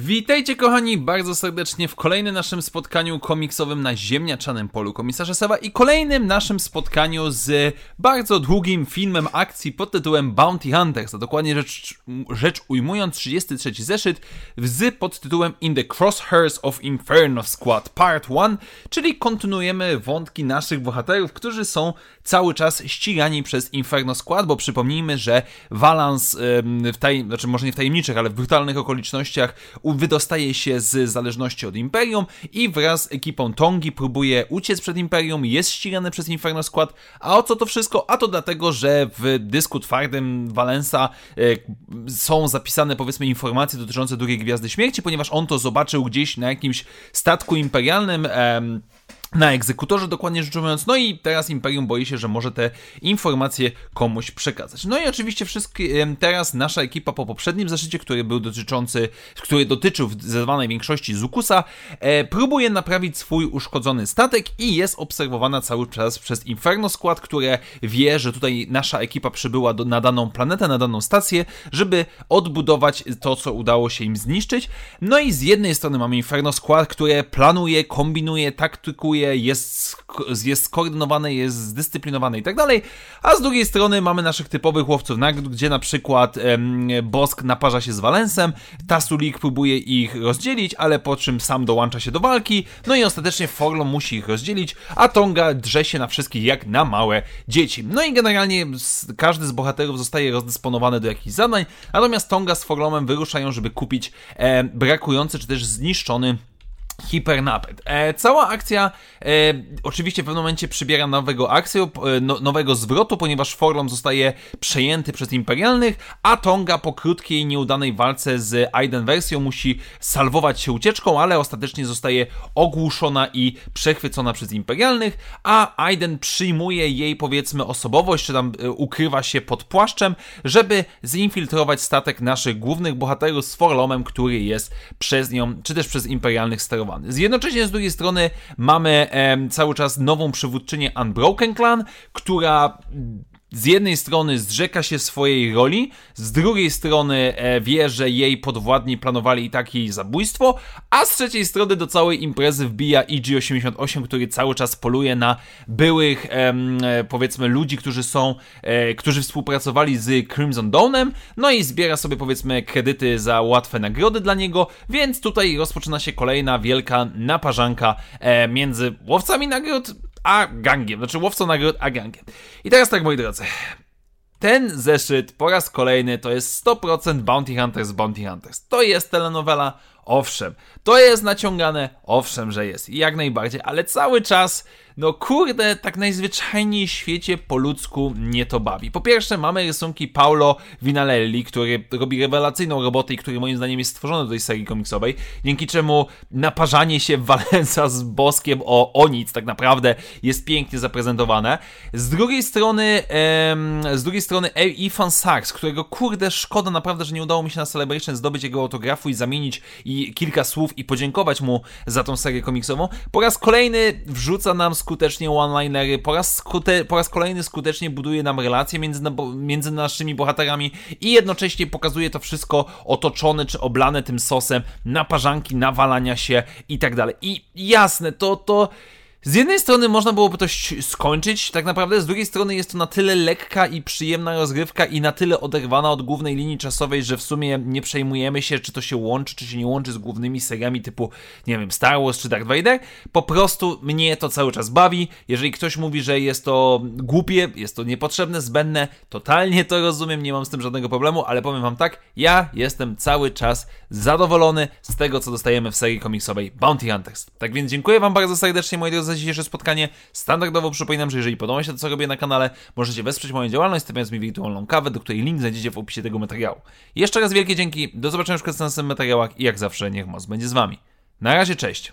Witajcie kochani bardzo serdecznie w kolejnym naszym spotkaniu komiksowym na ziemniaczanym polu komisarza Seba i kolejnym naszym spotkaniu z bardzo długim filmem akcji pod tytułem Bounty Hunters, a dokładnie rzecz, rzecz ujmując 33 zeszyt z podtytułem In the Crosshairs of Inferno Squad Part 1, czyli kontynuujemy wątki naszych bohaterów, którzy są cały czas ścigani przez Inferno Squad, bo przypomnijmy, że Valance w taj, znaczy może nie w tajemniczych, ale w brutalnych okolicznościach wydostaje się z zależności od Imperium i wraz z ekipą Tongi próbuje uciec przed Imperium, jest ścigany przez Inferno Squad. A o co to wszystko? A to dlatego, że w dysku twardym Valensa e, są zapisane powiedzmy informacje dotyczące drugiej Gwiazdy Śmierci, ponieważ on to zobaczył gdzieś na jakimś statku imperialnym. E, na egzekutorze, dokładnie rzecz ujmując. No i teraz Imperium boi się, że może te informacje komuś przekazać. No i oczywiście wszystkie, teraz nasza ekipa po poprzednim zeszycie, który był dotyczący, który dotyczył w zdecydowanej większości Zukusa, e, próbuje naprawić swój uszkodzony statek i jest obserwowana cały czas przez Inferno Squad, które wie, że tutaj nasza ekipa przybyła do, na daną planetę, na daną stację, żeby odbudować to, co udało się im zniszczyć. No i z jednej strony mamy Inferno Squad, które planuje, kombinuje, taktykuje, jest, jest skoordynowane, jest zdyscyplinowane i tak dalej, a z drugiej strony mamy naszych typowych łowców nagród, gdzie na przykład em, Bosk naparza się z Valensem, Tasulik próbuje ich rozdzielić, ale po czym sam dołącza się do walki, no i ostatecznie Forlom musi ich rozdzielić, a Tonga drze się na wszystkich jak na małe dzieci. No i generalnie każdy z bohaterów zostaje rozdysponowany do jakichś zadań, natomiast Tonga z Forlomem wyruszają, żeby kupić e, brakujący czy też zniszczony hipernapęd. E, cała akcja e, oczywiście w pewnym momencie przybiera nowego akcję, e, no, nowego zwrotu, ponieważ Forlom zostaje przejęty przez imperialnych, a Tonga po krótkiej, nieudanej walce z Aiden wersją musi salwować się ucieczką, ale ostatecznie zostaje ogłuszona i przechwycona przez imperialnych, a Aiden przyjmuje jej powiedzmy osobowość, czy tam e, ukrywa się pod płaszczem, żeby zinfiltrować statek naszych głównych bohaterów z Forlomem, który jest przez nią, czy też przez imperialnych sterowany zaatakowany. Jednocześnie z drugiej strony mamy e, cały czas nową przywódczynię Unbroken Clan, która z jednej strony zrzeka się swojej roli, z drugiej strony e, wie, że jej podwładni planowali i tak jej zabójstwo, a z trzeciej strony do całej imprezy wbija IG-88, który cały czas poluje na byłych, e, powiedzmy, ludzi, którzy są, e, którzy współpracowali z Crimson Dawnem, no i zbiera sobie, powiedzmy, kredyty za łatwe nagrody dla niego, więc tutaj rozpoczyna się kolejna wielka naparzanka między łowcami nagród, a gangiem. Znaczy łowcą nagród, a gangiem. I teraz tak, moi drodzy. Ten zeszyt po raz kolejny to jest 100% Bounty Hunters Bounty Hunters. To jest telenowela, owszem. To jest naciągane, owszem, że jest. Jak najbardziej, ale cały czas no kurde, tak najzwyczajniej w świecie po ludzku mnie to bawi. Po pierwsze mamy rysunki Paulo Vinalelli, który robi rewelacyjną robotę i który moim zdaniem jest stworzony do tej serii komiksowej, dzięki czemu naparzanie się Valensa z Boskiem o, o nic tak naprawdę jest pięknie zaprezentowane. Z drugiej strony em, z drugiej strony Ethan Sachs, którego kurde szkoda naprawdę, że nie udało mi się na Celebration zdobyć jego autografu i zamienić i kilka słów i podziękować mu za tą serię komiksową. Po raz kolejny wrzuca nam skutecznie one-linery, po raz, skute, po raz kolejny skutecznie buduje nam relacje między, między naszymi bohaterami i jednocześnie pokazuje to wszystko otoczone czy oblane tym sosem naparzanki, nawalania się i tak dalej. I jasne, to, to z jednej strony można byłoby to skończyć, tak naprawdę, z drugiej strony jest to na tyle lekka i przyjemna rozgrywka i na tyle oderwana od głównej linii czasowej, że w sumie nie przejmujemy się, czy to się łączy, czy się nie łączy z głównymi seriami typu, nie wiem, Star Wars czy Darth Vader. Po prostu mnie to cały czas bawi. Jeżeli ktoś mówi, że jest to głupie, jest to niepotrzebne, zbędne, totalnie to rozumiem, nie mam z tym żadnego problemu, ale powiem wam tak, ja jestem cały czas zadowolony z tego, co dostajemy w serii komiksowej Bounty Hunters. Tak więc dziękuję wam bardzo serdecznie, moi drodzy, za dzisiejsze spotkanie. Standardowo przypominam, że jeżeli podoba się to, co robię na kanale, możecie wesprzeć moją działalność, stawiając mi wirtualną kawę, do której link znajdziecie w opisie tego materiału. Jeszcze raz wielkie dzięki, do zobaczenia już w następnych materiałach i jak zawsze niech moc będzie z wami. Na razie, cześć!